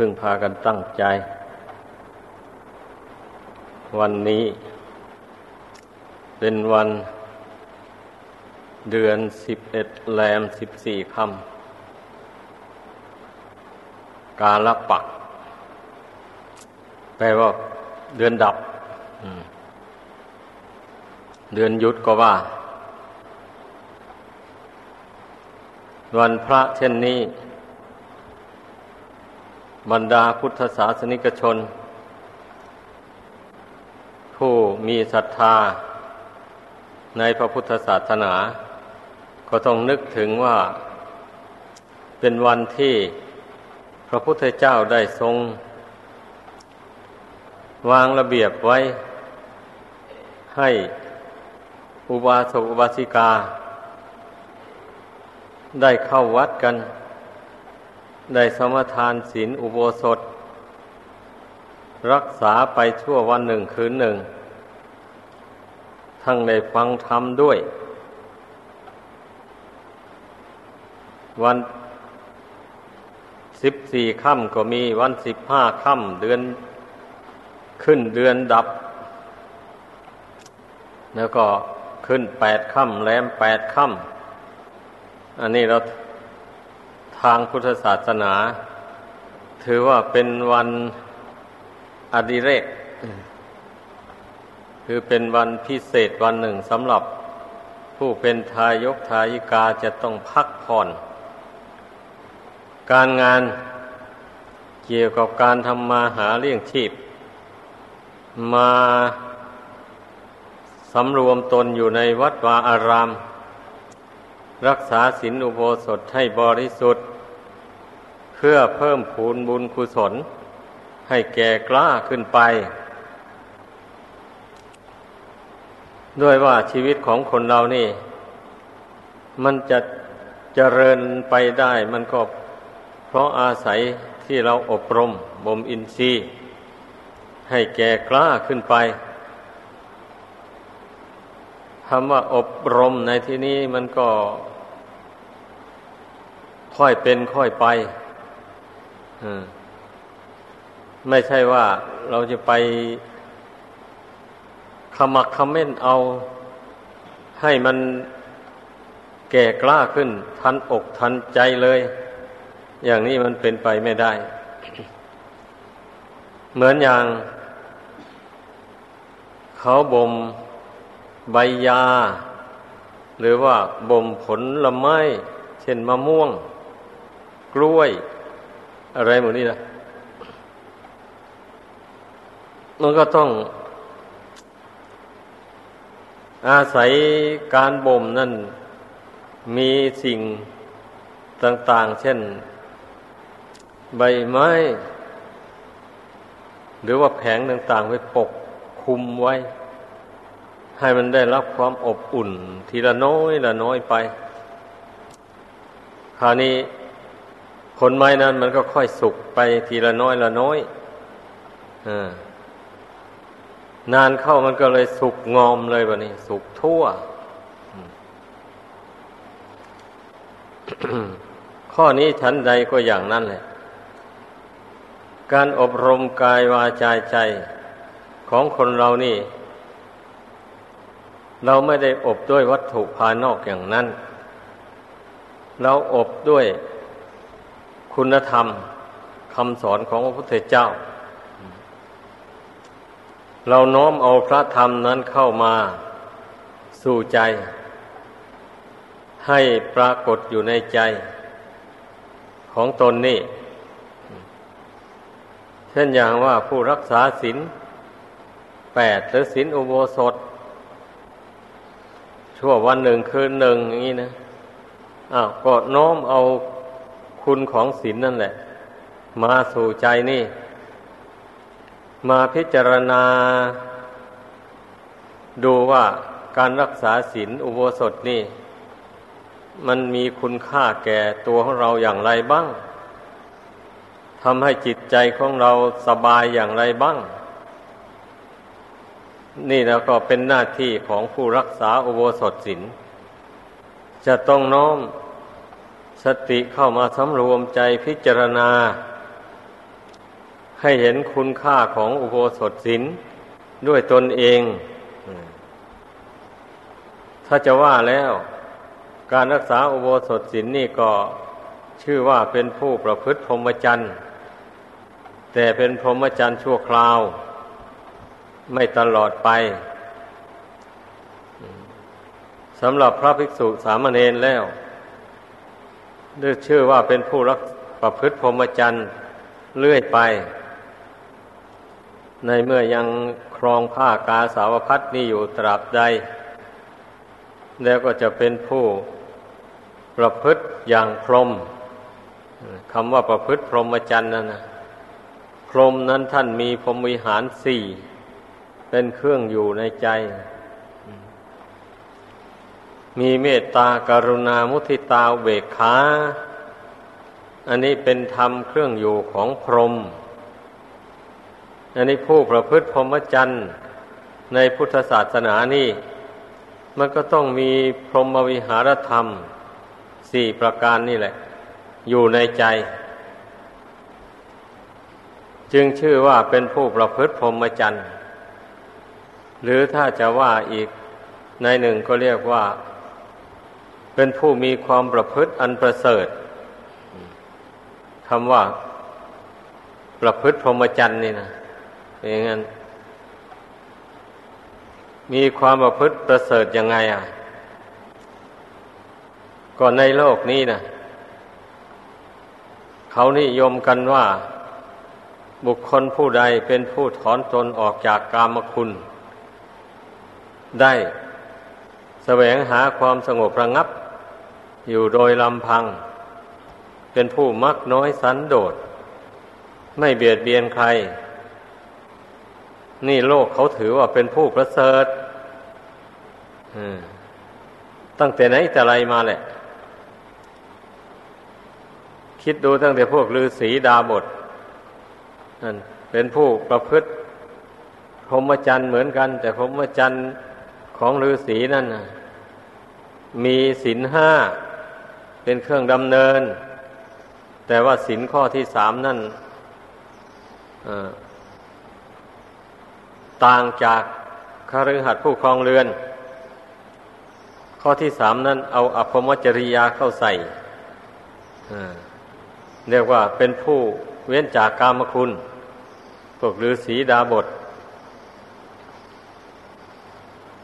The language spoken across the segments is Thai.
พึ่งพากันตั้งใจ วันนี้ เป็นวันเดือนสิบเอ็ดแรมสิบสี่คำกาลปัก แปลว่าเดือนดับ เดือนยุดก็ว่า วันพระเช่นนี้ บรรดาพุทธศาสนิกชน ผู้มีศรัทธาในพระพุทธศาสนา ก็ต้องนึกถึงว่า เป็นวันที่พระพุทธเจ้าได้ทรง วางระเบียบไว้ ให้อุบาสกอุบาสิกา ได้เข้าวัดกัน ได้สมทานศีลอุโบสถ รักษาไปชั่ววันหนึ่งคืนหนึ่ง ทั้งได้ฟังธรรมด้วย วันสิบสี่ค่ำก็มีวันสิบห้าค่ำเดือนขึ้นเดือนดับ แล้วก็ขึ้นแปดค่ำแรมแปดค่ำอันนี้เรา ทางพุทธศาสนา ถือว่าเป็นวันอดิเรก คือเป็นวันพิเศษวันหนึ่งสำหรับผู้เป็นทายกทายิกาจะต้องพักผ่อน การงานเกี่ยวกับการทำมาหาเลี้ยงชีพ มาสำรวมตนอยู่ในวัดวาอาราม รักษาศีลอุโบสถให้บริสุทธิ์ เพื่อเพิ่มพูนบุญกุศล ให้แก่กล้าขึ้นไป ด้วยว่าชีวิตของคนเรานี่ มันจะเจริญไปได้ มันก็เพราะอาศัยที่เราอบรมบ่มอินทรีย์ ให้แก่กล้าขึ้นไปคำว่าอบรมในที่นี้มันก็ ค่อยเป็นค่อยไปไม่ใช่ว่าเราจะไปขมักขม้นเอา ให้มันแก่กล้าขึ้น ทันอกทันใจเลย อย่างนี้มันเป็นไปไม่ได้ เหมือนอย่าง เขาบ่มใบยา หรือว่าบ่มผลละไม้ เช่นมะม่วง กล้วย อะไรหมดนี่นะมันก็ต้อง อาศัยการบ่มนั่น มีสิ่งต่าง ๆ เช่น ใบไม้ หรือว่าแผงต่าง ๆไว้ปกคุมไว้ ให้มันได้รับความอบอุ่น ทีละน้อยละน้อยไป คราวนี้ ผลไม้นั้นมันก็ค่อยสุกไปทีละน้อยละน้อยอนานเข้ามันก็เลยสุกงอมเลยบะนี้ สุกทั่ว ข้อนี้ชั้นใดก็อย่างนั้นแหละ การอบรมกายวาจาใจของคนเรานี่ เราไม่ได้อบด้วยวัตถุภายนอกอย่างนั้น เราอบด้วย คุณธรรมคำสอนของพระพุทธเจ้า เราน้อมเอาพระธรรมนั้นเข้ามาสู่ใจ ให้ปรากฏอยู่ในใจของตนนี่เช่นอย่างว่าผู้รักษาศีลแปดหรือศีลอุโบสถ ชั่ววันหนึ่งคืนหนึ่งอย่างนี้นะอ้าวก็น้อมเอา คุณของศีลนนั่นแหละ มาสู่ใจนี่ มาพิจารณา ดูว่าการรักษาศีลอุโบสถนี่ มันมีคุณค่าแก่ตัวของเราอย่างไรบ้างทำให้จิตใจของเราสบายอย่างไรบ้าง นี่แล้วก็เป็นหน้าที่ของผู้รักษาอุโบสถศีลจะต้องน้อม สติเข้ามาสำรวมใจพิจารณา ให้เห็นคุณค่าของอุโบสถศีลด้วยตนเอง ถ้าจะว่าแล้ว การรักษาอุโบสถศีลนี่ก็ชื่อว่าเป็นผู้ประพฤติพรหมจรรย์แต่เป็นพรหมจรรย์ชั่วคราว ไม่ตลอดไปสำหรับพระภิกษุสามเณรแล้ว เรียกชื่อว่าเป็นผู้รักประพฤติพรหมจรรย์เรื่อยไป ในเมื่อยังครองผ้ากาสาวพัดนี้อยู่ตราบใด แล้วก็จะเป็นผู้ประพฤติอย่างพรหมคำว่าประพฤติพรหมจรรย์นั่นนะพรหมนั้นท่านมีพรหมวิหารสี่เป็นเครื่องอยู่ในใจ มีเมตตากรุณามุทิตาเบกขาอันนี้เป็นธรรมเครื่องอยู่ของพรหมอันนี้ผู้ประพฤติพรหมจรรย์ในพุทธศาสนานี่มันก็ต้องมีพรหมวิหารธรรมสี่ประการนี่แหละ อยู่ในใจ จึงชื่อว่าเป็นผู้ประพฤติพรหมจรรย์หรือถ้าจะว่าอีกในหนึ่งก็เรียกว่า เป็นผู้มีความประพฤติอันประเสริฐคำว่า ประพฤติพรหมจรรย์นี่นะอย่างนั้นมีความประพฤติประเสริฐยังไงอะก่อนในโลกนี้นะเขานิยมกันว่า บุคคลผู้ใดเป็นผู้ถอนตนออกจากกามคุณ ได้แสวงหาความสงบระงับ อยู่โดยลำพัง เป็นผู้มักน้อยสันโดษ ไม่เบียดเบียนใคร นี่โลกเขาถือว่าเป็นผู้ประเสริฐตั้งแต่ไหนแต่ไรมาแหละ คิดดูตั้งแต่พวกฤาษีดาบทนั่นเป็นผู้ประพฤติพรหมจรรย์เหมือนกัน แต่พรหมจรรย์ของฤาษีนั่นมีศีลห้า เป็นเครื่องดำเนิน แต่ว่าสินข้อที่สามนั่นต่างจากคฤหัสถ์ผู้ครองเรือน ข้อที่สามนั้นเอาอภมจริยาเข้าใส่เรียกว่าเป็นผู้เว้นจากกามคุณพวกฤาษีดาบทส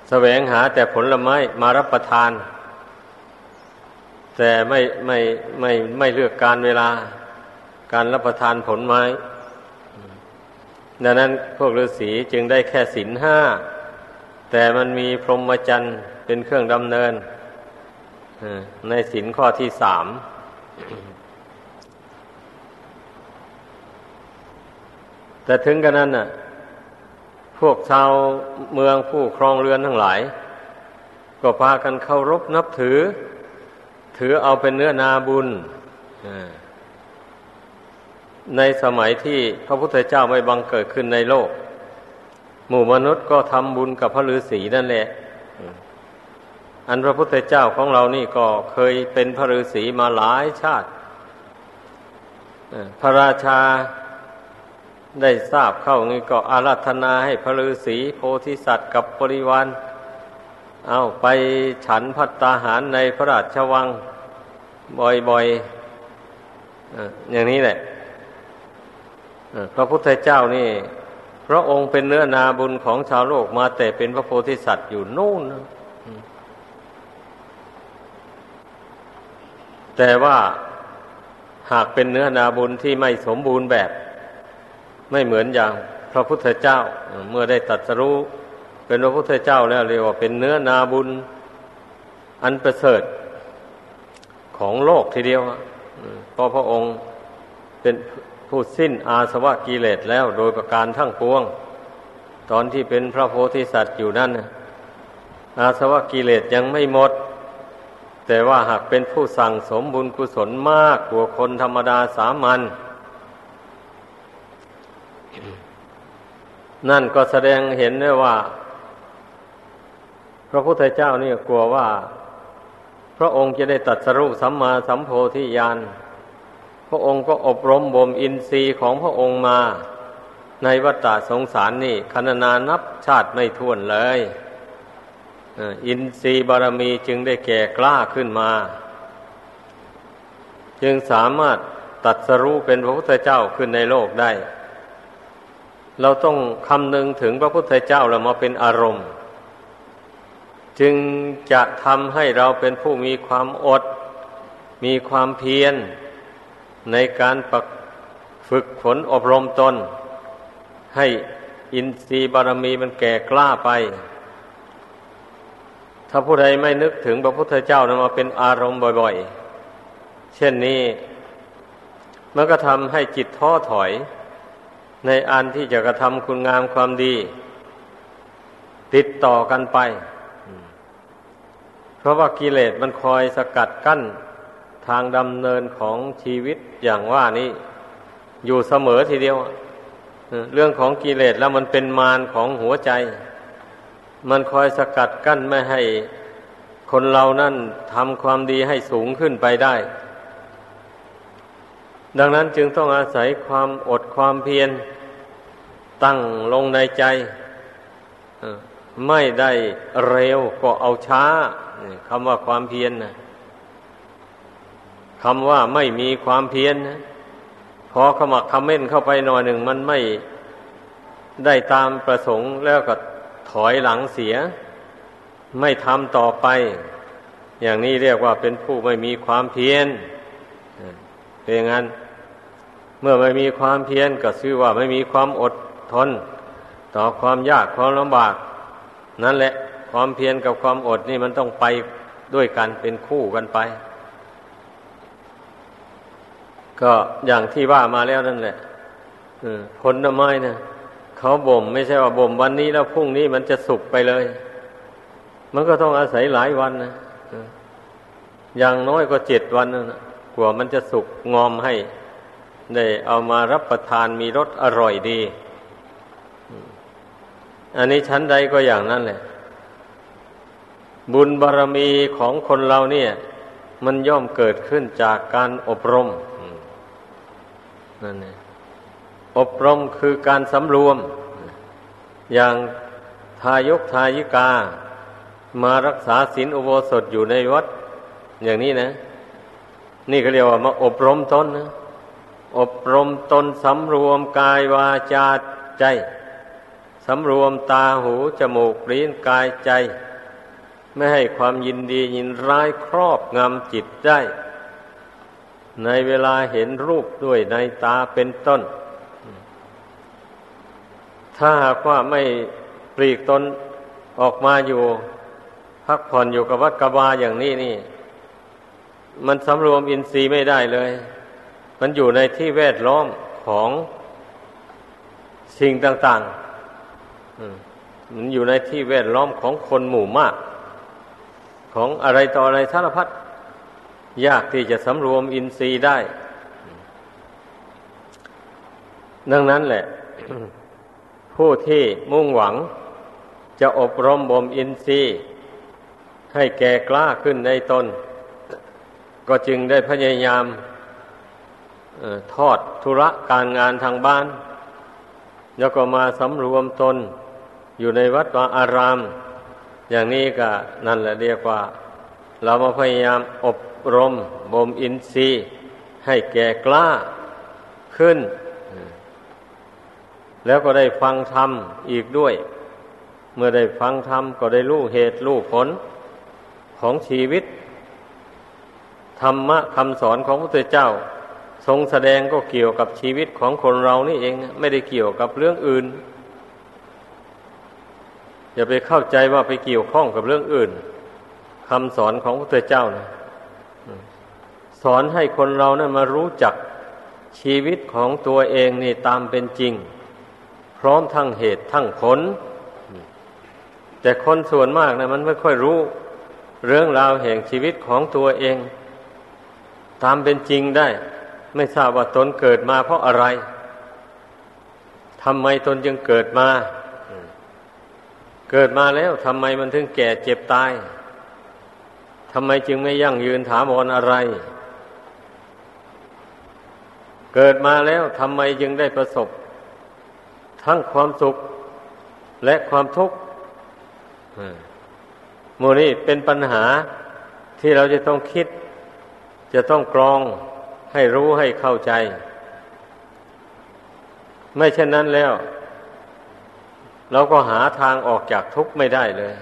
แสวงหาแต่ผลไม้มารับประทาน แต่ไม่ไม่ไม่ไม่เลือกการเวลาการรับประทานผลไม้ ดังนั้นพวกฤาษีจึงได้แค่ศีลห้า แต่มันมีพรหมจรรย์เป็นเครื่องดำเนินในศีลข้อที่สามแต่ถึงกันนั้นน่ะ พวกชาวเมืองผู้ครองเรือนทั้งหลาย ก็พากันเคารพนับถือ ถือเอาเป็นเนื้อนาบุญในสมัยที่พระพุทธเจ้าไม่บังเกิดขึ้นในโลก หมู่มนุษย์ก็ทำบุญกับพระฤาษีนั่นแหละ อันพระพุทธเจ้าของเรานี่ก็เคยเป็นพระฤาษีมาหลายชาติพระราชาได้ทราบเข้างี้ก็อาราธนาให้พระฤาษีโพธิสัตว์กับบริวาร เอาไปฉันพัตตาหารในพระราชวัง บ่อยๆอย่างนี้แหละพระพุทธเจ้านี่ พระองค์เป็นเนื้อนาบุญของชาวโลกมาแต่เป็นพระโพธิสัตว์อยู่นู่น แต่ว่าหากเป็นเนื้อนาบุญที่ไม่สมบูรณ์แบบ ไม่เหมือนอย่างพระพุทธเจ้าเมื่อได้ตัดสรู้ เป็นพระพุทธเจ้าแล้วเรียกว่าเป็นเนื้อนาบุญ อันประเสริฐของโลกทีเดียวเพราะพระองค์เป็นผู้สิ้นอาสวะกิเลสแล้วโดยประการทั้งปวง ตอนที่เป็นพระโพธิสัตว์อยู่นั่นอาสวะกิเลสยังไม่หมด แต่ว่าหากเป็นผู้สั่งสมบุญกุศลมากกว่าคนธรรมดาสามัญนั่นก็แสดงเห็นได้ว่า ระพุทธเจ้านี่กลัวว่า พระองค์จะได้ตัดสรุสัมมาสัมโพธิญาณพระองค์ก็อบรมบ่มอินทรีย์ของพระองค์มา ในวัฏฏะสงสารนี่คณนานับชาติไม่ท้วนเลยอินทรีย์บารมีจึงได้แก่กล้าขึ้นมา จึงสามารถตัดสรู้เป็นพระพุทธเจ้าขึ้นในโลกได้ เราต้องคำนึงถึงพระพุทธเจ้าเรามาเป็นอารมณ์ จึงจะทำให้เราเป็นผู้มีความอด มีความเพียร ในการฝึกฝนอบรมตน ให้อินทรีย์บารมีมันแก่กล้าไป ถ้าผู้ใดไม่นึกถึงพระพุทธเจ้านะมาเป็นอารมณ์บ่อยๆ เช่นนี้ มันก็ทำให้จิตท้อถอย ในอันที่จะกระทำคุณงามความดี ติดต่อกันไป เพราะว่ากิเลสมันคอยสกัดกั้นทางดำเนินของชีวิตอย่างว่านี้ อยู่เสมอทีเดียว เรื่องของกิเลสแล้วมันเป็นมารของหัวใจ มันคอยสกัดกั้นไม่ให้คนเรานั่นทำความดีให้สูงขึ้นไปได้ ดังนั้นจึงต้องอาศัยความอดความเพียรตั้งลงในใจ ไม่ได้เร็วก็เอาช้าคำว่าความเพียรนะคำว่าไม่มีความเพียรนะพอขมักคำเม่นเข้าไปหน่อยหนึ่งมันไม่ได้ตามประสงค์แล้วก็ถอยหลังเสีย ไม่ทำต่อไป อย่างนี้เรียกว่าเป็นผู้ไม่มีความเพียรเป็นงั้น เมื่อไม่มีความเพียรก็ชื่อว่าไม่มีความอดทน ต่อความยากความลำบาก นั่นแหละความเพียรกับความอดนี่มันต้องไปด้วยกันเป็นคู่กันไป ก็อย่างที่ว่ามาแล้วนั่นแหละผลไม้นะเขาบ่ม ไม่ใช่ว่าบ่มวันนี้แล้วพรุ่งนี้มันจะสุกไปเลย มันก็ต้องอาศัยหลายวันนะอย่างน้อยก็เจ็ดวันนะกว่ามันจะสุกงอมให้ ได้เอามารับประทานมีรสอร่อยดี อันนี้ชั้นใดก็อย่างนั้นแหละ บุญบารรมีของคนเราเนี่ย มันย่อมเกิดขึ้นจากการอบรมนั่นเองอบรมคือการสำรวม อย่างทายกทายิกา มารักษาศีลอุโบสถอยู่ในวัด อย่างนี้นะ นี่ก็เรียกว่ามาอบรมตนนะอบรมตนสำรวมกายวาจาใจ สำรวมตาหูจมูกลิ้นกายใจ ไม่ให้ความยินดียินร้ายครอบงำจิตได้ ในเวลาเห็นรูปด้วยในตาเป็นต้น ถ้าหากว่าไม่ปลีกตนออกมาอยู่ พักผ่อนอยู่กับวัดกบาอย่างนี้นี่ มันสำรวมอินทรีย์ไม่ได้เลย มันอยู่ในที่แวดล้อมของสิ่งต่าง ๆ มันอยู่ในที่แวดล้อมของคนหมู่มาก ของอะไรต่ออะไรสารพัดยากที่จะสำรวมอินทรีย์ได้ ดังนั้นแหละ ผู้ที่มุ่งหวังจะอบรมบ่มอินทรีย์ ให้แก่กล้าขึ้นในตน ก็จึงได้พยายามทอดธุระการงานทางบ้าน แล้วก็มาสำรวมตน อยู่ในวัดวาอาราม อย่างนี้ก็นั่นแหละเรียกว่า เรามาพยายามอบรมบ่มอินทรีย์ ให้แก่กล้าขึ้น แล้วก็ได้ฟังธรรมอีกด้วย เมื่อได้ฟังธรรมก็ได้รู้เหตุรู้ผลของชีวิต ธรรมะคำสอนของพระพุทธเจ้า ทรงแสดงก็เกี่ยวกับชีวิตของคนเรานี่เอง ไม่ได้เกี่ยวกับเรื่องอื่น อย่าไปเข้าใจว่าไปเกี่ยวข้องกับเรื่องอื่นคำสอนของพระเจ้านะสอนให้คนเรานะั้นมารู้จักชีวิตของตัวเองนี่ตามเป็นจริง พร้อมทั้งเหตุทั้งผล แต่คนส่วนมากนะมันไม่ค่อยรู้ เรื่องราวแห่งชีวิตของตัวเอง ตามเป็นจริงได้ ไม่ทราบว่าตนเกิดมาเพราะอะไรทำไมตนจึงเกิดมา เกิดมาแล้วทำไมมันถึงแก่เจ็บตายทำไมจึงไม่ยั่งยืนถาวรอะไร เกิดมาแล้วทำไมจึงได้ประสบ ทั้งความสุขและความทุกข์มูนี่เป็นปัญหาที่เราจะต้องคิด จะต้องกรองให้รู้ให้เข้าใจ ไม่เช่นนั้นแล้ว เราก็หาทางออกจากทุกข์ไม่ได้เลย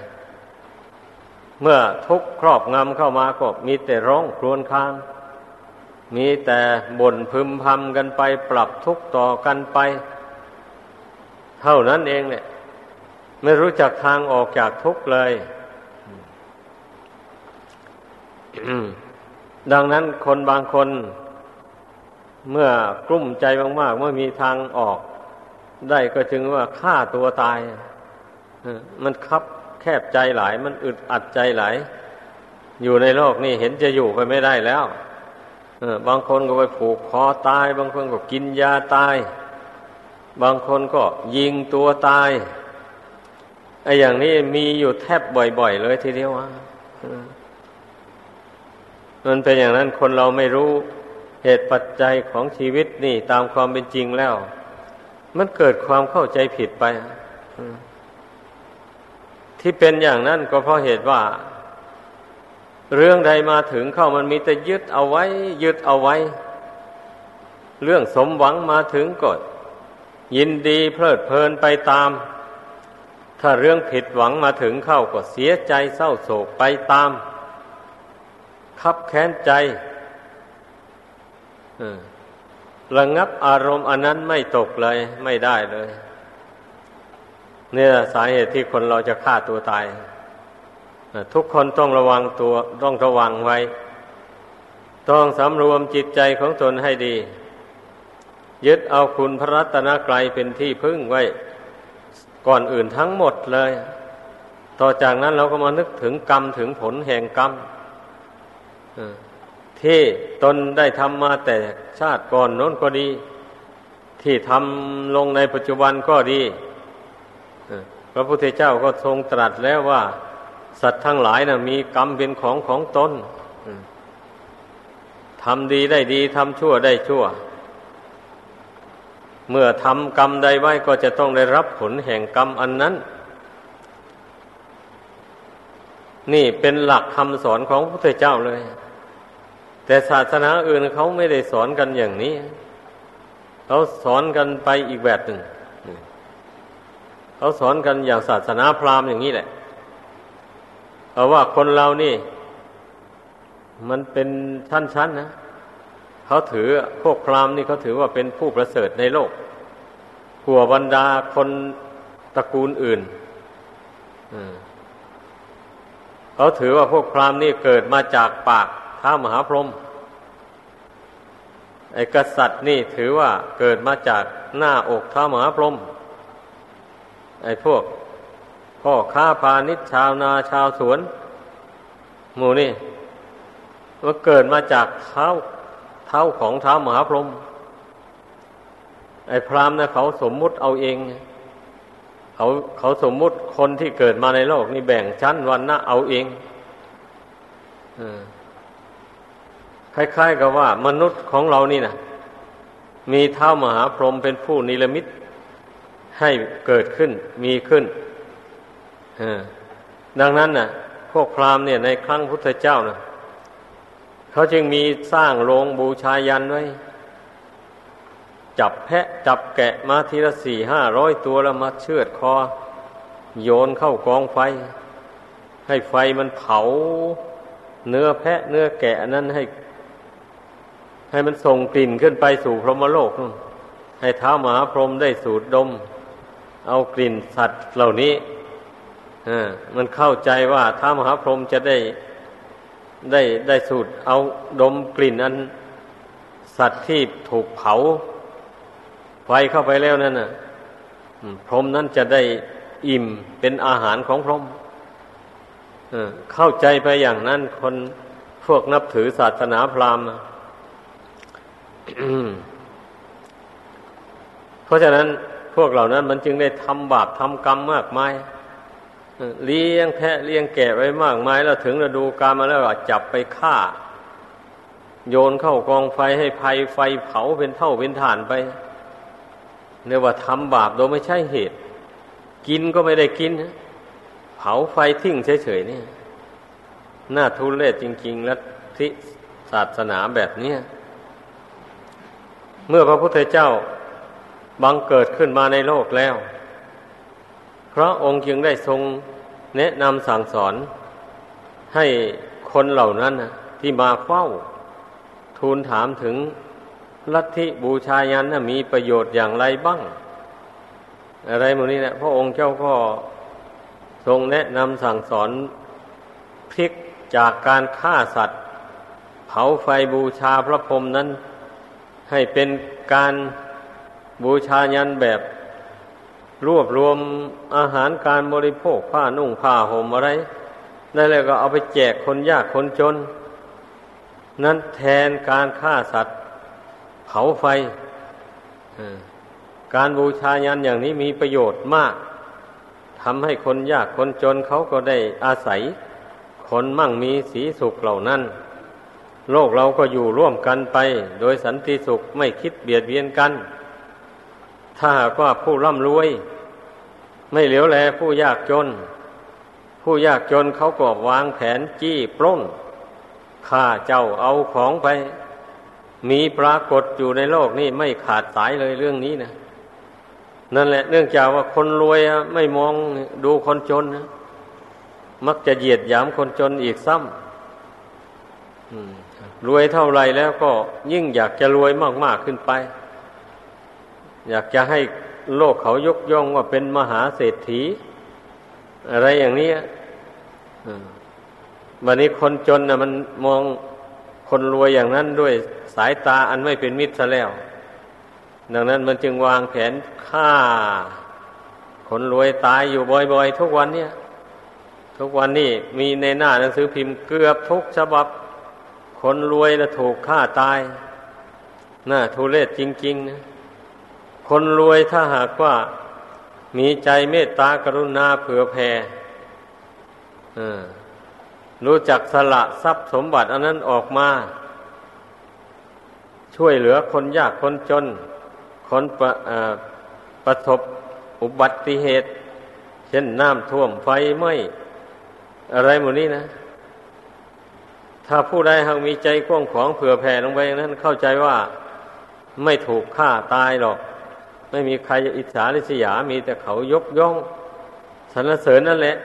เมื่อทุกข์ครอบงำเข้ามาก็มีแต่ร้องครวญคราง มีแต่บ่นพึมพำกันไปปรับทุกข์ต่อกันไป เท่านั้นเองเนี่ย ไม่รู้จักทางออกจากทุกข์เลยดังนั้นคนบางคน เมื่อกลุ้มใจมากๆเมื่อมีทางออก ได้ก็จึงว่าฆ่าตัวตายมันคับแคบใจหลาย มันอึดอัดใจหลายอยู่ในโลกนี่เห็นจะอยู่ไปไม่ได้แล้วบางคนก็ไปผูกคอตาย บางคนก็กินยาตาย บางคนก็ยิงตัวตายไอ้อย่างนี้มีอยู่แทบบ่อยๆเลยทีเดียวว่ามันเป็นอย่างนั้นคนเราไม่รู้เหตุปัจจัยของชีวิตนี่ ตามความเป็นจริงแล้ว มันเกิดความเข้าใจผิดไปที่เป็นอย่างนั้นก็เพราะเหตุว่า เรื่องใดมาถึงเข้ามันมีแต่ยึดเอาไว้ ยึดเอาไว้ เรื่องสมหวังมาถึงก็ยินดีเพลิดเพลินไปตาม ถ้าเรื่องผิดหวังมาถึงเข้าก็เสียใจเศร้าโศกไปตาม คับแค้นใจ ระงับอารมณ์อันนั้นไม่ตกเลยไม่ได้เลย เนี่ยสาเหตุที่คนเราจะฆ่าตัวตาย ทุกคนต้องระวังตัวต้องระวังไว้ ต้องสำรวมจิตใจของตนให้ดี ยึดเอาคุณพระรัตนกรัยเป็นที่พึ่งไว้ ก่อนอื่นทั้งหมดเลย ต่อจากนั้นเราก็มานึกถึงกรรมถึงผลแห่งกรรม ที่ตนได้ทำมาแต่ชาติก่อนโน้นก็ดี ที่ทำลงในปัจจุบันก็ดีพระพุทธเจ้าก็ทรงตรัสแล้วว่า สัตว์ทั้งหลายนะมีกรรมเป็นของของตนทำดีได้ดีทำชั่วได้ชั่ว เมื่อทำกรรมใดไว้ก็จะต้องได้รับผลแห่งกรรมอันนั้น นี่เป็นหลักคำสอนของพระพุทธเจ้าเลย แต่ศาสนาอื่นเขาไม่ได้สอนกันอย่างนี้ เขาสอนกันไปอีกแบบหนึ่ง เขาสอนกันอย่างศาสนาพราหมณ์อย่างนี้แหละเอาว่าคนเรานี่ มันเป็นชั้นๆนะเขาถือพวกพราหมณ์นี่เขาถือว่าเป็นผู้ประเสริฐในโลกกัวบรรดาคนตระกูลอื่นเขาถือว่าพวกพราหมณ์นี่เกิดมาจากปาก ท้ามหาพรหมไอ้กษัตริย์นี่ถือว่าเกิดมาจากหน้าอกท้ามหาพรหมไอ้พวกพ่อค้าพาณิชย์ชาวนาชาวสวน หมู่นี่ว่าเกิดมาจากเท้าเท้าของเท้ามหาพรหมไอ้พรามนะเขาสมมุติเอาเองเขาเขาสมมุติคนที่เกิดมาในโลก นี่แบ่งชั้นวันนะเอาเอง คล้าย ๆ กับว่ามนุษย์ของเรานี่นะมีเท้ามหาพรหมเป็นผู้นิรมิตให้เกิดขึ้น มีขึ้นดังนั้นนะ่ะ พวกพราหมณ์เนี่ย ในครั้งพุทธเจ้านะเขาจึงมีสร้างโรงบูชายันไว้ จับแพะจับแกะมาทีละสี่ห้าร้อยตัวแล้วมาเชือดคอ โยนเข้ากองไฟ ให้ไฟมันเผา เนื้อแพะเนื้อแกะนั้นให้ ให้มันส่งกลิ่นขึ้นไปสู่พรหมโลกให้เท้ามหาพรหมได้สูดดม เอากลิ่นสัตว์เหล่านี้มันเข้าใจว่าท้ามหาพรหมจะได้ได้ได้สูดเอาดมกลิ่นอันสัตว์ที่ถูกเผา ไฟเข้าไปแล้วนั่นน่ะพรหมนั้นจะได้อิ่มเป็นอาหารของพรหมเข้าใจไปอย่างนั้นคนพวกนับถือศาสนาพราหมณ์ เพราะฉะนั้นพวกเหล่านั้นมันจึงได้ทำบาปทำกรรมมากมายเลี้ยงแพะเลี้ยงแกะไว้มากมายแล้วถึงฤดูกาลมาแล้วจับไปฆ่า โยนเข้ากองไฟให้ไฟไฟเผาเป็นเท่าเป็นฐานไปเรียกว่าทำบาปโดยไม่ใช่เหตุ กินก็ไม่ได้กินเผาไฟทิ้งเฉยๆนี่น่าทุเรศจริง ๆ และที่ศาสนาแบบนี้ เมื่อพระพุทธเจ้าบังเกิดขึ้นมาในโลกแล้ว พระองค์จึงได้ทรงแนะนำสั่งสอน ให้คนเหล่านั้นนะที่มาเฝ้า ทูลถามถึงลัทธิบูชายันนะมีประโยชน์อย่างไรบ้าง อะไรหมดนี้นะพระองค์เจ้าก็ทรงแนะนำสั่งสอนพลิกจากการฆ่าสัตว์ เผาไฟบูชาพระพรหมนั้น ให้เป็นการบูชายันแบบรวบรวมอาหารการบริโภคผ้านุ่งผ้าห่มอะไรนั่นแหละก็เอาไปแจกคนยากคนจน นั้นแทนการฆ่าสัตว์ เผาไฟการบูชายันอย่างนี้มีประโยชน์มากทำให้คนยากคนจนเขาก็ได้อาศัย คนมั่งมีสีสุขเหล่านั้น โลกเราก็อยู่ร่วมกันไป โดยสันติสุขไม่คิดเบียดเบียนกัน ถ้าหากว่าผู้ร่ำรวย ไม่เหลียวแลผู้ยากจน ผู้ยากจนเขาก็วางแผนจี้ปล้นฆ่าเจ้าเอาของไป มีปรากฏอยู่ในโลกนี้ไม่ขาดสายเลยเรื่องนี้นะนั่นแหละเนื่องจากว่าคนรวยไม่มองดูคนจนนะมักจะเหยียดหยามคนจนอีกซ้ำ รวยเท่าไรแล้วก็ยิ่งอยากจะรวยมาก ๆ ขึ้นไป อยากจะให้โลกเขายกย่องว่าเป็นมหาเศรษฐี อะไรอย่างนี้วันนี้คนจนนะมันมองคนรวยอย่างนั้นด้วยสายตาอันไม่เป็นมิตรซะแล้ว ดังนั้นมันจึงวางแผนฆ่า คนรวยตายอยู่บ่อย ๆ ทุกวันเนี่ย ทุกวันนี้มีในหน้าหนังสือพิมพ์เกือบทุกฉบับ คนรวยนะถูกฆ่าตาย น่าทุเรศจริงๆนะคนรวยถ้าหากว่ามีใจเมตตากรุณาเผื่อแผ่รู้จักสละทรัพย์สมบัติอันนั้นออกมา ช่วยเหลือคนยากคนจน คนประประสบอุบัติเหตุ เช่นน้ำท่วมไฟไหม้อะไรหมดนี้นะ ถ้าผู้ใดหากมีใจกว้างขวางเผื่อแผ่ลงไปอย่างนั้นเข้าใจว่าไม่ถูกฆ่าตายหรอก ไม่มีใครอิจฉาริษยา มีแต่เขายกย่องสรรเสริญนั่นแหละ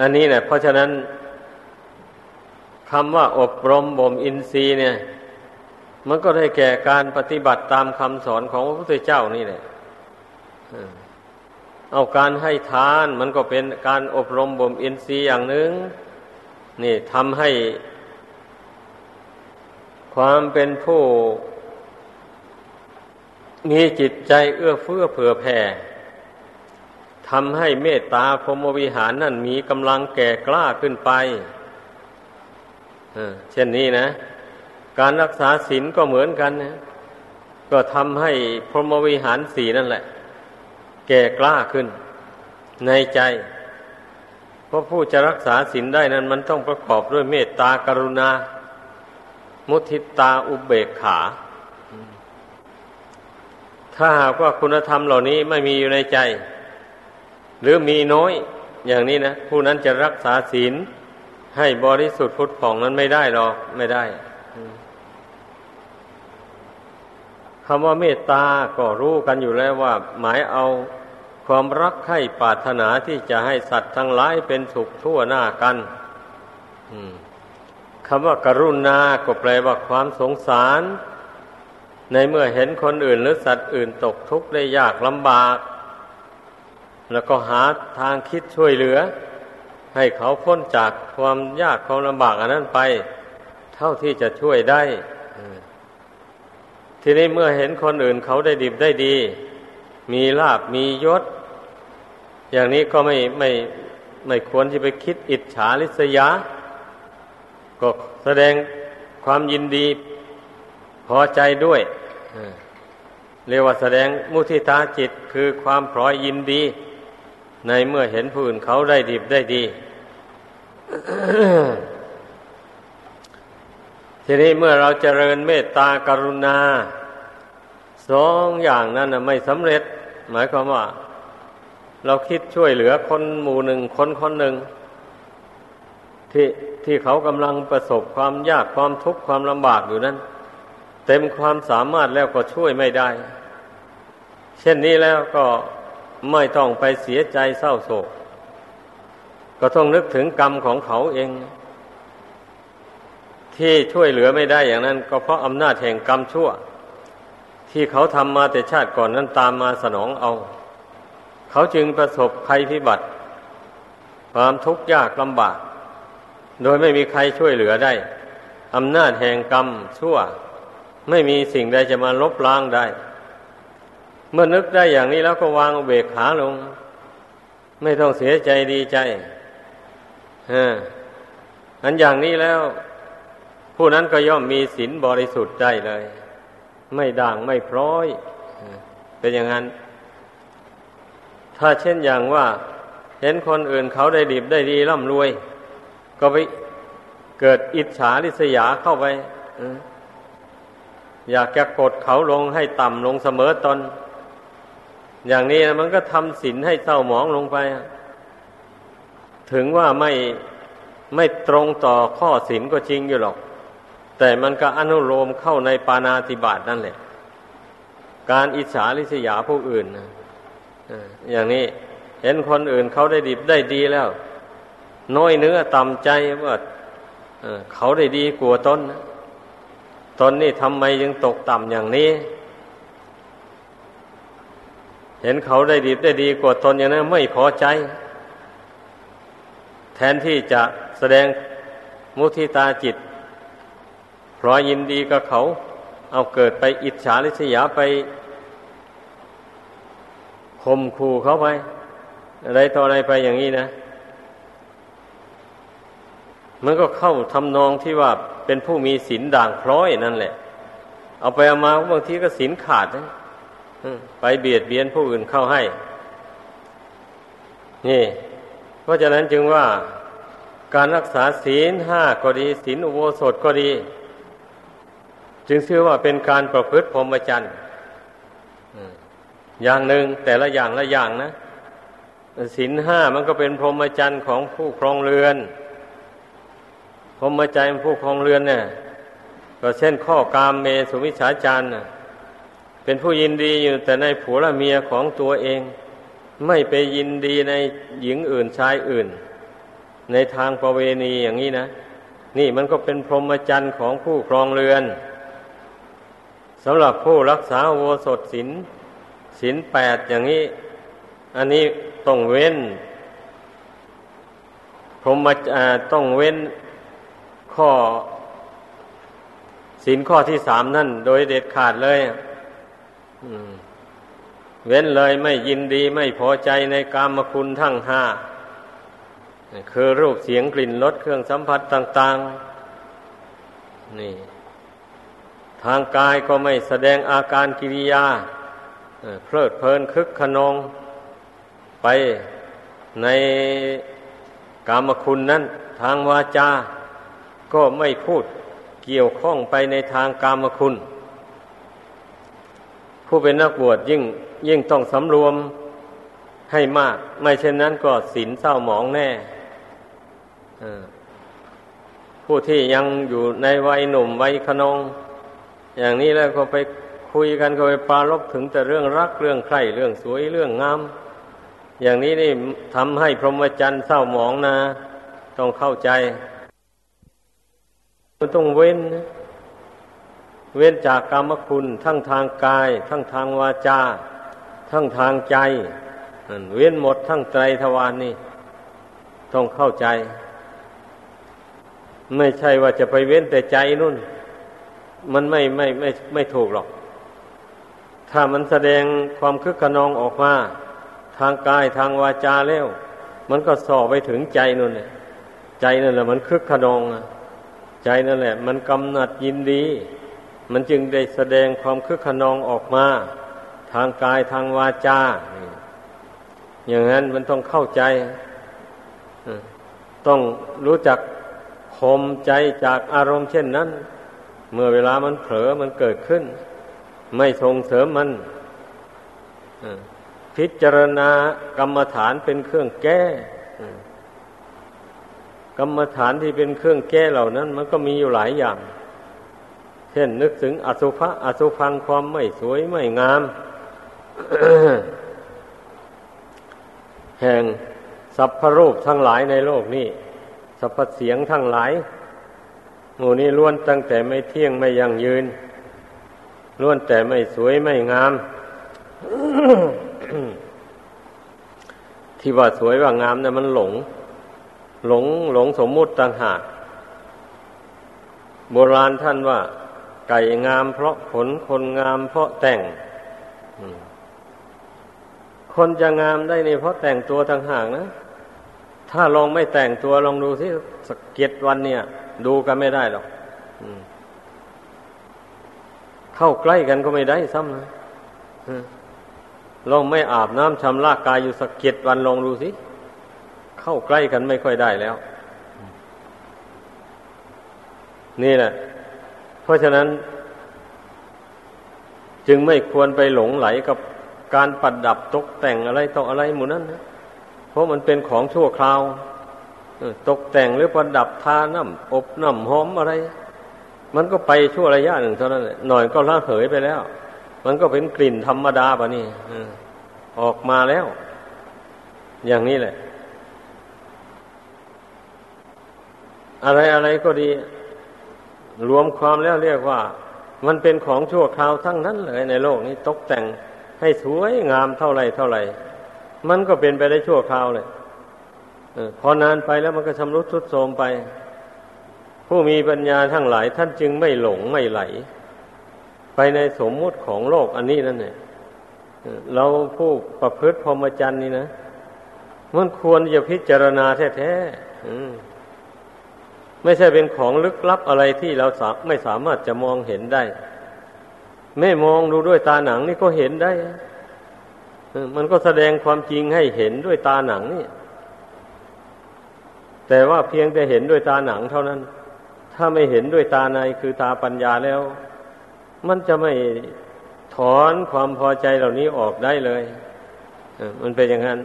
อันนี้เนี่ยเพราะฉะนั้นคำว่าอบรมบ่มอินทรีย์เนี่ย มันก็ได้แก่การปฏิบัติตามคำสอนของพระพุทธเจ้านี่แหละ เอาการให้ทานมันก็เป็นการอบรมบ่มอินทรีย์อย่างหนึ่ง นี่ทำให้ ความเป็นผู้ มีจิตใจเอื้อเฟื้อเผื่อแผ่ทำให้เมตตาพรหมวิหารนั่นมีกำลังแก่กล้าขึ้นไปเช่นนี้นะ การรักษาศีลก็เหมือนกันนะก็ทำให้พรหมวิหารสีนั่นแหละ แก่กล้าขึ้น ในใจ เพราะผู้จะรักษาศีลได้นั้น มันต้องประกอบด้วยเมตตากรุณา มุทิตาอุเบกขา ถ้าหากว่าคุณธรรมเหล่านี้ไม่มีอยู่ในใจ หรือมีน้อยอย่างนี้นะ ผู้นั้นจะรักษาศีลให้บริสุทธิ์พุทธผ่องนั้นไม่ได้หรอกไม่ได้คำว่าเมตตาก็รู้กันอยู่แล้วว่า หมายเอา ความรักใคร่ปรารถนาที่จะให้สัตว์ทั้งหลายเป็นสุขทั่วหน้ากันคำว่ากรุณาก็แปลว่าความสงสาร ในเมื่อเห็นคนอื่นหรือสัตว์อื่นตกทุกข์ได้ยากลำบาก แล้วก็หาทางคิดช่วยเหลือ ให้เขาพ้นจากความยากความลำบากอันนั้นไป เท่าที่จะช่วยได้ ทีนี้เมื่อเห็นคนอื่นเขาได้ดิบได้ดี มีลาบมียศ อย่างนี้ก็ไม่ไม่ไม่ควรที่ไปคิดอิจฉาริษยา ก็แสดงความยินดีพอใจด้วยเรียกว่าแสดงมุทิตาจิตคือความพลอยยินดี ในเมื่อเห็นผู้อื่นเขาได้ดิบได้ดี ทีนี้เมื่อเราเจริญเมตตากรุณาสองอย่างนั้นไม่สำเร็จ หมายความว่า เราคิดช่วยเหลือคนหมู่หนึ่งคนคนหนึ่ง ที่ที่เขากำลังประสบความยากความทุกข์ความลำบากอยู่นั้น เต็มความสามารถแล้วก็ช่วยไม่ได้ เช่นนี้แล้วก็ไม่ต้องไปเสียใจเศร้าโศก ก็ต้องนึกถึงกรรมของเขาเอง ที่ช่วยเหลือไม่ได้อย่างนั้น ก็เพราะอำนาจแห่งกรรมชั่ว ที่เขาทำมาแต่ชาติก่อนนั้นตามมาสนองเอา เขาจึงประสบภัยพิบัติ ความทุกข์ยากลำบาก โดยไม่มีใครช่วยเหลือได้อำนาจแห่งกรรมชั่ว ไม่มีสิ่งใดจะมาลบล้างได้ เมื่อนึกได้อย่างนี้แล้วก็วางเบกขาลง ไม่ต้องเสียใจดีใจอันอย่างนี้แล้ว ผู้นั้นก็ย่อมมีศีลบริสุทธิ์ได้เลย ไม่ด่างไม่พร้อย เป็นอย่างนั้น ถ้าเช่นอย่างว่า เห็นคนอื่นเขาได้ดีได้ดีร่ำรวย ก็ไปเกิดอิจฉาริษยาเข้าไปอยากจะกดเขาลงให้ต่ำลงเสมอตน อย่างนี้มันก็ทำศีลให้เศร้าหมองลงไป ถึงว่าไม่ไม่ตรงต่อข้อศีลก็จริงอยู่หรอก แต่มันก็อนุโลมเข้าในปานาติบาตนั่นแหละ การอิจฉาริษยาผู้อื่นอย่างนี้เห็นคนอื่นเขาได้ดีได้ดีแล้ว น้อยเนื้อต่ำใจว่าเขาได้ดีกว่าตนตนนี่ทำไมยังตกต่ำอย่างนี้ เห็นเขาได้ดีได้ดีกว่าตนอย่างนั้นไม่พอใจ แทนที่จะแสดงมุทิตาจิต พรอยยินดีกับเขา เอาเกิดไปอิจฉาริษยาไปข่มขู่เขาไป อะไรต่ออะไรไปอย่างนี้นะมันก็เข้าทำนองที่ว่าเป็นผู้มีศีลด่างพร้อยนั่นแหละ เอาไปเอามาบางทีก็ศีลขาดนะไปเบียดเบียนผู้อื่นเข้าให้ นี่ เพราะฉะนั้นจึงว่าการรักษาศีลห้าก็ดีศีลอุโบสถก็ดี จึงเชื่อว่าเป็นการประพฤติพรหมจรรย์อย่างหนึ่งแต่ละอย่างละอย่างนะศีลห้ามันก็เป็นพรหมจรรย์ของผู้ครองเรือน พรหมจรรย์ผู้ครองเรือนเนี่ยก็เช่นข้อกามเมสุวิชาจารย์เป็นผู้ยินดีอยู่แต่ในผัวและเมียของตัวเอง ไม่ไปยินดีในหญิงอื่นชายอื่น ในทางประเวณีอย่างนี้นะ นี่มันก็เป็นพรหมจรรย์ของผู้ครองเรือน สำหรับผู้รักษาโวสถศินศินแปดอย่างนี้ อันนี้ต้องเว้นพรหมต้องเว้นข้อศินข้อที่สามนั่น โดยเด็ดขาดเลยเว้นเลยไม่ยินดีไม่พอใจในกามคุณทั้งห้าคือรูปเสียงกลิ่นรสเครื่องสัมผัสต่าง ๆ นี่ ทางกายก็ไม่แสดงอาการกิริยาเพลิดเพลินคึกขนองไปในกามคุณนั้น ทางวาจาก็ไม่พูดเกี่ยวข้องไปในทางกามคุณ ผู้เป็นนักบวชยิ่งยิ่งต้องสำรวมให้มาก ไม่เช่นนั้นก็ศีลเศร้าหมองแน่ผู้ที่ยังอยู่ในวัยหนุ่มวัยขนอง อย่างนี้แล้วก็ไปคุยกันก็ไปปาลบถึงแต่เรื่องรักเรื่องใคร่เรื่องสวยเรื่องงามอย่างนี้นี่ทำให้พรหมจรรย์เศร้าหมองนะ ต้องเข้าใจ มันต้องเว้น เว้นจากกรรมคุณ ทั้งทางกาย ทั้งทางวาจา ทั้งทางใจ เว้นหมดทั้งไตรทวารนนี่ ต้องเข้าใจ ไม่ใช่ว่าจะไปเว้นแต่ใจนู่น มันไม่ไม่ไม่ไม่ถูกหรอก ถ้ามันแสดงความคึกขนองออกมา ทางกายทางวาจาแล้ว มันก็ส่อไปถึงใจนู่นเลยใจนั่นแหละ มันคึกขนองใจนั่นแหละ มันกำหนัดยินดี มันจึงได้แสดงความคึกขนองออกมา ทางกายทางวาจาอย่างนั้นมันต้องเข้าใจต้องรู้จักข่มใจจากอารมณ์เช่นนั้น เมื่อเวลามันเผลอมันเกิดขึ้น ไม่ส่งเสริมมันพิจารณากรรมฐานเป็นเครื่องแก้กรรมฐานที่เป็นเครื่องแก้เหล่านั้น มันก็มีอยู่หลายอย่าง เช่นนึกถึงอสุภะอสุพังความไม่สวยไม่งาม แห่งสัพพรูปทั้งหลายในโลกนี้สัพพเสียงทั้งหลาย หมู่นี้ล้วนตั้งแต่ไม่เที่ยงไม่ยั่งยืน ล้วนแต่ไม่สวยไม่งาม ที่ว่าสวยว่างามนะ่ะมันหลง หลงหลงสมมุติต่างหาก โบราณท่านว่า ไก่งามเพราะขนคนงามเพราะแต่งคนจะงามได้นี่เพราะแต่งตัวต่างหากนะ ถ้าลองไม่แต่งตัวลองดูสิสักเก็ดวันเนี่ย ดูกันไม่ได้หรอกเข้าใกล้กันก็ไม่ได้ซ้ำนะลองไม่อาบน้ำชำระกายอยู่สักเจ็ดวันลองดูสิ เข้าใกล้กันไม่ค่อยได้แล้ว นี่แหละ เพราะฉะนั้น จึงไม่ควรไปหลงไหลกับการประดับตกแต่งอะไรต่ออะไรหมู่นั้นนะ ราะมันเป็นของชั่วคราวตกแต่งหรือประดับทาน้ำอบน้ำหอมอะไร มันก็ไปชั่วระยะหนึ่งเท่านั้นหน่อยก็ละเหยไปแล้ว มันก็เป็นกลิ่นธรรมดาปะนี่ออกมาแล้ว อย่างนี้แหละ อะไรอะไรก็ดี รวมความแล้วเรียกว่า มันเป็นของชั่วคราวทั้งนั้นเลยในโลกนี้ตกแต่งให้สวยงามเท่าไรเท่าไร มันก็เป็นไปได้ชั่วคราวเลยพอนานไปแล้วมันก็ชำรุดทรุดโทรมไป ผู้มีปัญญาทั้งหลาย ท่านจึงไม่หลงไม่ไหล ไปในสมมุติของโลกอันนี้นั่นเนี่ยเราผู้ประพฤติพรหมจรรย์นี่นะมันควรจะพิจารณาแท้ๆไม่ใช่เป็นของลึกลับอะไรที่เราไม่สามารถจะมองเห็นได้ ไม่มองดูด้วยตาหนังนี่ก็เห็นได้ มันก็แสดงความจริงให้เห็นด้วยตาหนังนี่ แต่ว่าเพียงแต่เห็นด้วยตาหนังเท่านั้น ถ้าไม่เห็นด้วยตาในคือตาปัญญาแล้ว มันจะไม่ถอนความพอใจเหล่านี้ออกได้เลยมันเป็นอย่างนั้น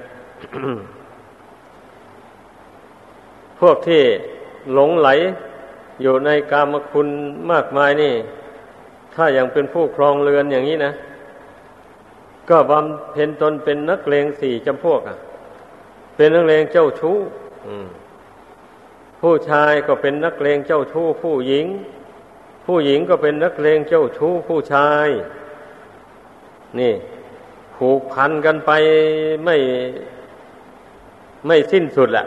พวกที่หลงไหลอยู่ในกามคุณมากมายนี่ ถ้าอย่างเป็นผู้ครองเรือนอย่างนี้นะ ก็บำเพ็ญตนเป็นนักเลงสี่จำพวกอะ เป็นนักเลงเจ้าชู้ผู้ชายก็เป็นนักเลงเจ้าชู้ผู้หญิง ผู้หญิงก็เป็นนักเลงเจ้าชู้ผู้ชาย นี่ผูกพันกันไปไม่ไม่สิ้นสุดแหละ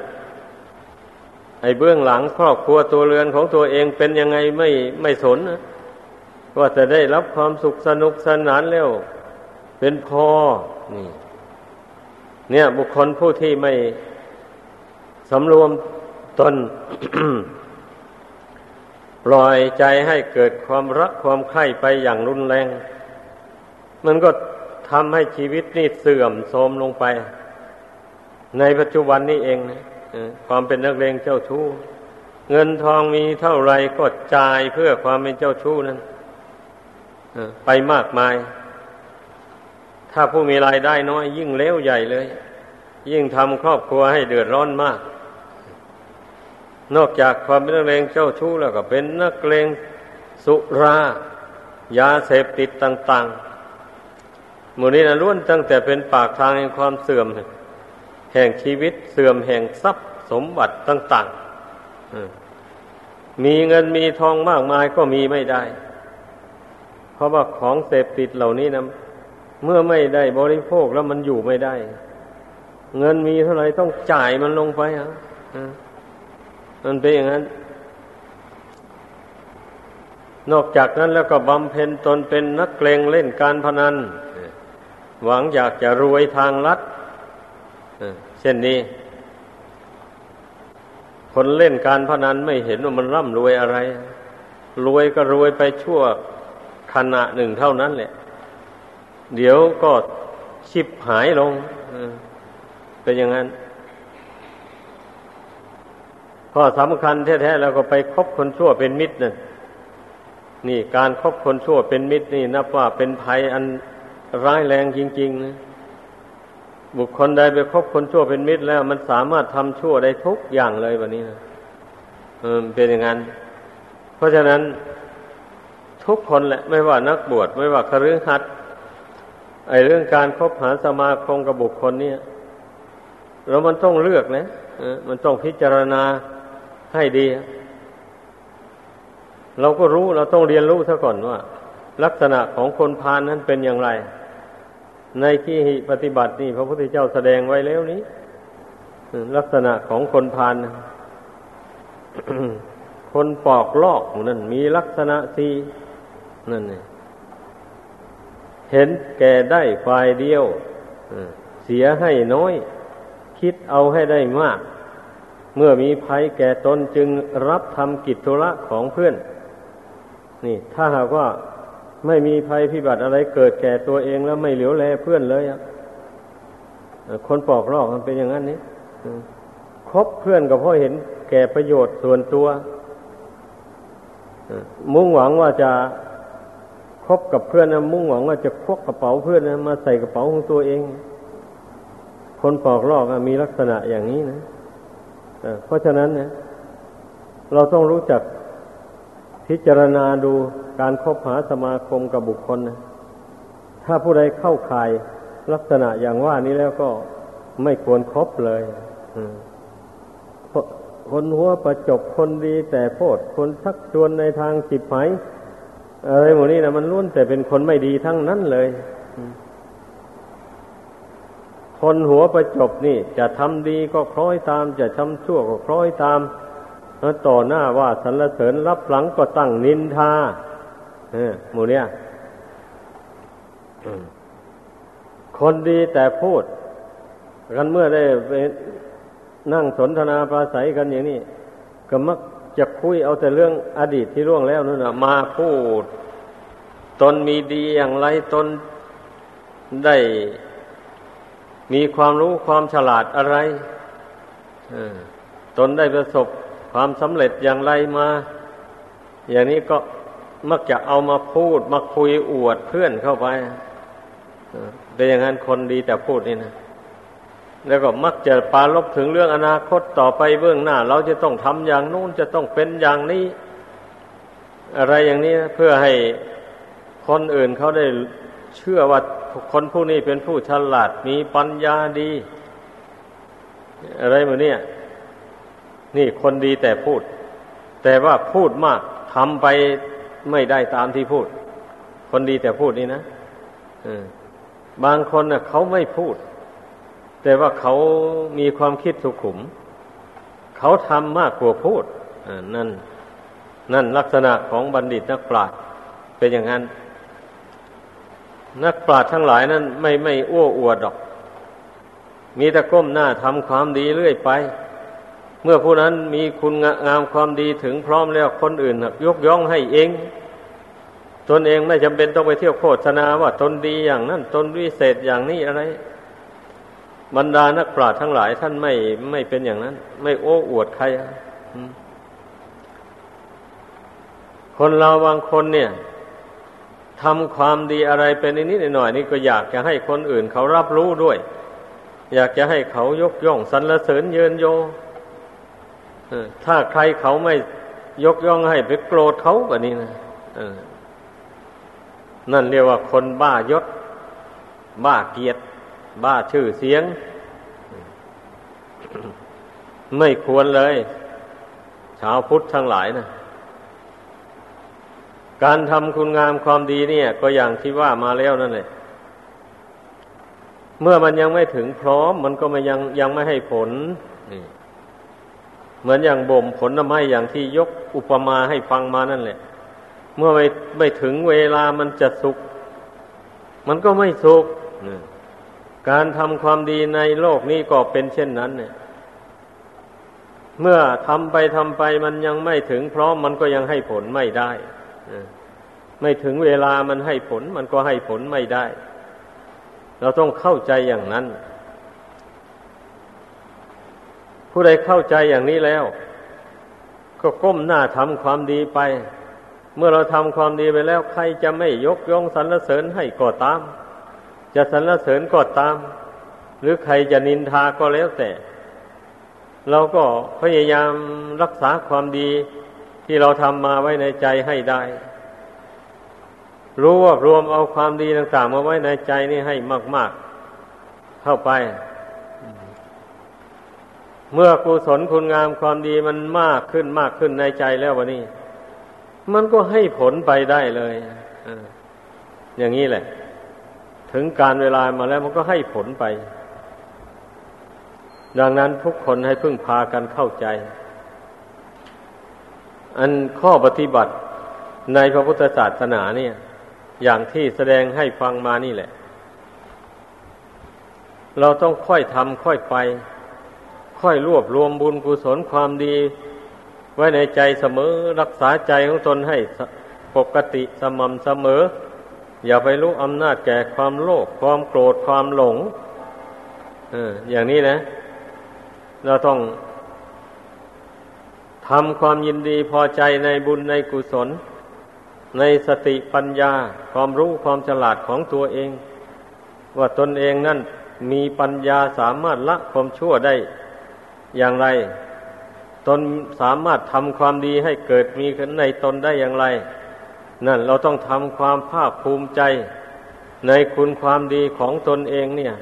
ไอ้เบื้องหลังครอบครัวตัวเรือนของตัวเองเป็นยังไงไม่ไม่สนนะว่าจะได้รับความสุขสนุกสนานแล้ว เป็นพอนี่ เนี่ย บุคคลผู้ที่ไม่สำรวมตน ปล่อยใจให้เกิดความรักความใคร่ไปอย่างรุนแรง มันก็ทำให้ชีวิตนี่เสื่อมโทรมลงไป ในปัจจุบันนี้เองนะความเป็นนักเลงเจ้าชู้ เงินทองมีเท่าไรก็จ่ายเพื่อความเป็นเจ้าชู้นั้นไปมากมาย ถ้าผู้มีรายได้น้อย ยิ่งเลี้ยวใหญ่เลย ยิ่งทำครอบครัวให้เดือดร้อนมาก นอกจากความเป็นนักเลงเจ้าชู้แล้วก็เป็นนักเลงสุรา ยาเสพติดต่างๆหมู่นี้นะล้วนตั้งแต่เป็นปากทางแห่งความเสื่อม แห่งชีวิตเสื่อมแห่งทรัพย์สมบัติต่างๆมีเงินมีทองมากมายก็มีไม่ได้ เพราะว่าของเสพติดเหล่านี้นะ เมื่อไม่ได้บริโภคแล้วมันอยู่ไม่ได้ เงินมีเท่าไหร่ต้องจ่ายมันลงไปฮะมันเป็นอย่างนั้น นอกจากนั้นแล้วก็บำเพ็ญตนเป็นนักเกลงเล่นการพนัน หวังอยากจะรวยทางลัดเช่นนี้ คนเล่นการพนันไม่เห็นว่ามันร่ำรวยอะไร รวยก็รวยไปชั่วขณะหนึ่งเท่านั้นแหละ เดี๋ยวก็ชิบหายลงเป็นอย่างนั้นพอสำคัญแท้ๆแล้วก็ไปคบคนชั่วเป็นมิตรนั่นนี่การคบคนชั่วเป็นมิตรนี่นับว่าเป็นภัยอันร้ายแรงจริงๆนะบุคคลใดไปคบคนชั่วเป็นมิตรแล้ว มันสามารถทำชั่วได้ทุกอย่างเลยแบบนี้นะเออเป็นอย่างนั้น เพราะฉะนั้นทุกคนแหละ ไม่ว่านักบวชไม่ว่าคฤหัสถ์ ไอเรื่องการคบหาสมาคมกับบุคคลเนี่ยเรามันต้องเลือกนะมันต้องพิจารณาให้ดี เราก็รู้เราต้องเรียนรู้ซะก่อนว่า ลักษณะของคนพาลนนั้นเป็นอย่างไร ในที่ปฏิบัตินี่พระพุทธเจ้าแสดงไว้แล้วนี้ลักษณะของคนพาลคนปอกลอกนั่นมีลักษณะสี่นั่นเนี่ย เห็นแก่ได้ฝ่ายเดียวเสียให้น้อย คิดเอาให้ได้มาก เมื่อมีภัยแก่ตนจึงรับทำกิจธุระของเพื่อน นี่ ถ้าหากว่าไม่มีภัยพิบัติอะไรเกิดแก่ตัวเองแล้วไม่เหลียวแลเพื่อนเลยอะคนปอกลอกมันเป็นอย่างนั้นนี่คบเพื่อนก็เพราะเห็นแก่ประโยชน์ส่วนตัว มุ่งหวังว่าจะ คบกับเพื่อนนะมุ่งหวังว่าจะควักกระเป๋าเพื่อนนะมาใส่กระเป๋าของตัวเอง คนปอกลอกมีลักษณะอย่างนี้นะเพราะฉะนั้นเนี่ยเราต้องรู้จักพิจารณาดูการคบหาสมาคมกับบุคคลนะถ้าผู้ใดเข้าข่ายลักษณะอย่างว่านี้แล้วก็ไม่ควรครบเลยคนหัวประจบคนดีแต่โพดคนชักชวนในทางจิบหาย อะไรหมดนี้นะมันล้วนแต่เป็นคนไม่ดีทั้งนั้นเลยคนหัวประจบนี่ จะทำดีก็คล้อยตาม จะทำชั่วก็คล้อยตามแล้วต่อหน้าว่าสรรเสริญรับหลังก็ตั้งนินทาเออหมูเนี่ยคนดีแต่พูด กันเมื่อได้ไปนั่งสนทนาปราศัยกันอย่างนี้ก็มัก คุยเอาแต่เรื่องอดีตที่ล่วงแล้วนั่นนะมาพูด ตนมีดีอย่างไรตนได้มีความรู้ความฉลาดอะไรตนได้ประสบความสำเร็จอย่างไรมา อย่างนี้ก็มักจะเอามาพูดมาคุยอวดเพื่อนเข้าไปเป็นอย่างนั้นคนดีแต่พูดนี่นะ แล้วก็มักจะปาลบถึงเรื่องอนาคตต่อไปเบื้องหน้า เราจะต้องทำอย่างนู้นจะต้องเป็นอย่างนี้ อะไรอย่างนี้เพื่อให้คนอื่นเขาได้เชื่อว่าคนผู้นี้เป็นผู้ฉลาดมีปัญญาดี อะไรมือนนี้นี่คนดีแต่พูด แต่ว่าพูดมากทำไปไม่ได้ตามที่พูด คนดีแต่พูดนี่นะบางคนน่ะเขาไม่พูด แต่ว่าเขามีความคิดสุขุม เขาทำมากกว่าพูดนั่น นั่นลักษณะของบัณฑิตนักปราชญ์เป็นอย่างนั้น นักปราชญ์ทั้งหลายนั้น ไม่ไม่อ้วอวดหรอก มีแต่ก้มหน้าทำความดีเรื่อยไป เมื่อผู้นั้นมีคุณงามความดีถึงพร้อมแล้วคนอื่นยกย่องให้เองตนเองไม่จำเป็นต้องไปเที่ยวโฆษณาว่าตนดีอย่างนั้น ตนวิเศษอย่างนี้อะไร บรรดานักปราชญ์ทั้งหลายท่านไม่ไม่เป็นอย่างนั้น ไม่โอ้อวดใครคนเราบางคนเนี่ยทำความดีอะไรเป็นนิดหน่อยนี่ก็อยากจะให้คนอื่นเขารับรู้ด้วย อยากจะให้เขายกย่องสรรเสริญเยินโยถ้าใครเขาไม่ยกย่องให้ไปโกรธเขาแบบนี้นะนั่นเรียกว่าคนบ้ายศ บ้าเกียรติ บ้าชื่อเสียง ไม่ควรเลย ชาวพุทธทั้งหลายนะการทำคุณงามความดีเนี่ย ก็อย่างที่ว่ามาแล้วนั่นแหละเมื่อมันยังไม่ถึงพร้อม มันก็ไม่ยังยังไม่ให้ผลเหมือนอย่างบ่มผลไม้อย่างที่ยกอุปมาให้ฟังมานั่นแหละ เมื่อไม่ไม่ถึงเวลามันจะสุก มันก็ไม่สุก การทำความดีในโลกนี้ก็เป็นเช่นนั้น เนี่ย เมื่อทำไปทำไปมันยังไม่ถึงพร้อมมันก็ยังให้ผลไม่ได้ไม่ถึงเวลามันให้ผลมันก็ให้ผลไม่ได้ เราต้องเข้าใจอย่างนั้น ผู้ใดเข้าใจอย่างนี้แล้ว ก็ก้มหน้าทำความดีไป เมื่อเราทำความดีไปแล้ว ใครจะไม่ยกย่องสรรเสริญให้ก็ตาม จะสรรเสริญก็ตาม หรือใครจะนินทาก็แล้วแต่ เราก็พยายามรักษาความดีที่เราทำมาไว้ในใจให้ได้ รู้ว่ารวมเอาความดีต่างๆมาไว้ในใจนี่ให้มาก ๆ เข้าไป เมื่อกุศลคุณงามความดีมันมากขึ้นมากขึ้นในใจแล้ววันนี้ มันก็ให้ผลไปได้เลยอย่างนี้แหละ ถึงการเวลามาแล้วมันก็ให้ผลไป ดังนั้นทุกคนให้พึ่งพากันเข้าใจ อันข้อปฏิบัติในพระพุทธศาสนาเนี่ย อย่างที่แสดงให้ฟังมานี่แหละ เราต้องค่อยทำค่อยไป ค่อยรวบรวมบุญกุศลความดี ไว้ในใจเสมอ รักษาใจของตนให้ปกติสม่ำเสมอ อย่าไปรู้อำนาจแก่ความโลภความโกรธความหลงออย่างนี้นะ เราต้องทำความยินดีพอใจในบุญในกุศล ในสติปัญญา ความรู้ความฉลาดของตัวเอง ว่าตนเองนั่นมีปัญญาสามารถละความชั่วได้อย่างไร ตนสามารถทำความดีให้เกิดมีขึ้นในตนได้อย่างไร นั่นเราต้องทำความภาคภูมิใจในคุณความดีของตนเองเนี่ย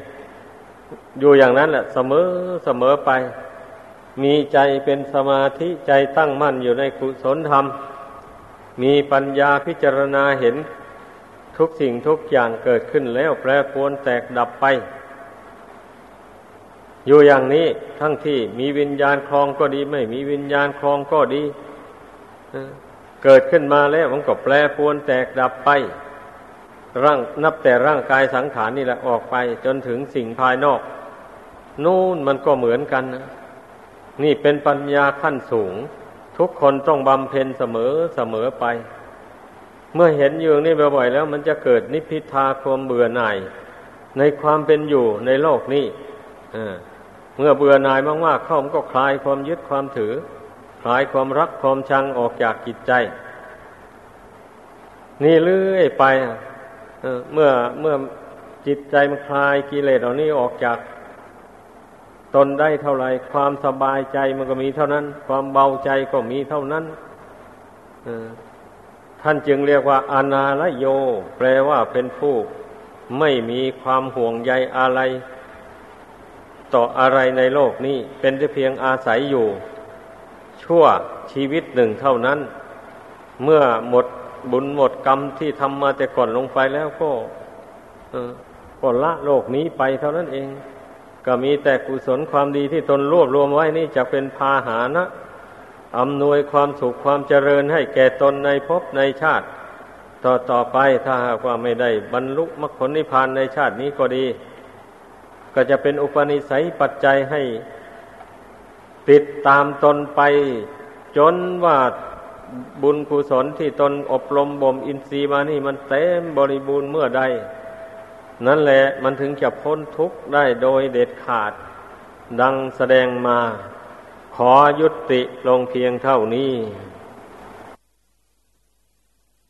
อยู่อย่างนั้นแหละเสมอเสมอไป มีใจเป็นสมาธิใจตั้งมั่นอยู่ในกุศลธรรม มีปัญญาพิจารณาเห็นทุกสิ่งทุกอย่างเกิดขึ้นแล้วแปรปรวนแตกดับไป อยู่อย่างนี้ทั้งที่มีวิญญาณคลองก็ดี ไม่มีวิญญาณคลองก็ดี เกิดขึ้นมาแล้วมันก็แปรปรวนแตกดับไป ร่างนับแต่ร่างกายสังขารนี่แหละออกไป จนถึงสิ่งภายนอก นู่นมันก็เหมือนกันนะนี่เป็นปัญญาขั้นสูง ทุกคนต้องบำเพ็ญเสมอเสมอไป เมื่อเห็นอยู่นี่บ่อยๆแล้ว มันจะเกิดนิพพิทาความเบื่อหน่าย ในความเป็นอยู่ในโลกนี้เมื่อเบื่อหน่ายมากๆเข้ามันก็คลายความยึดความถือ คลายความรักความชังออกจากจิตใจ นี่เรื่อยไปเมื่อเมื่อจิตใจมันคลายกิเลสเหล่านี้ออกจาก ตนได้เท่าไรความสบายใจมันก็มีเท่านั้น ความเบาใจก็มีเท่านั้นท่านจึงเรียกว่า อนาลโย แปลว่าเป็นผู้ไม่มีความห่วงใยอะไร ต่ออะไรในโลกนี้ เป็นแต่เพียงอาศัยอยู่ ชั่วชีวิตหนึ่งเท่านั้น เมื่อหมดบุญหมดกรรมที่ทำมาแต่ก่อนลงไปแล้วก็ก็ละโลกนี้ไปเท่านั้นเอง ก็มีแต่กุศลความดีที่ตนรวบรวมไว้นี่จะเป็นพาหานะอำนวยความสุขความเจริญให้แก่ตนในภพในชาติ ต่อต่อไปถ้าหากว่าไม่ได้บรรลุมรรคผลนิพพานในชาตินี้ก็ดี ก็จะเป็นอุปนิสัยปัจจัยให้ ติดตามตนไป จนว่าบุญกุศลที่ตนอบรมบ่มอินทรีย์มานี่มันเต็มบริบูรณ์เมื่อใด นั่นแหละมันถึงจะพ้นทุกข์ได้โดยเด็ดขาด ดังแสดงมา ขอยุติลงเพียงเท่านี้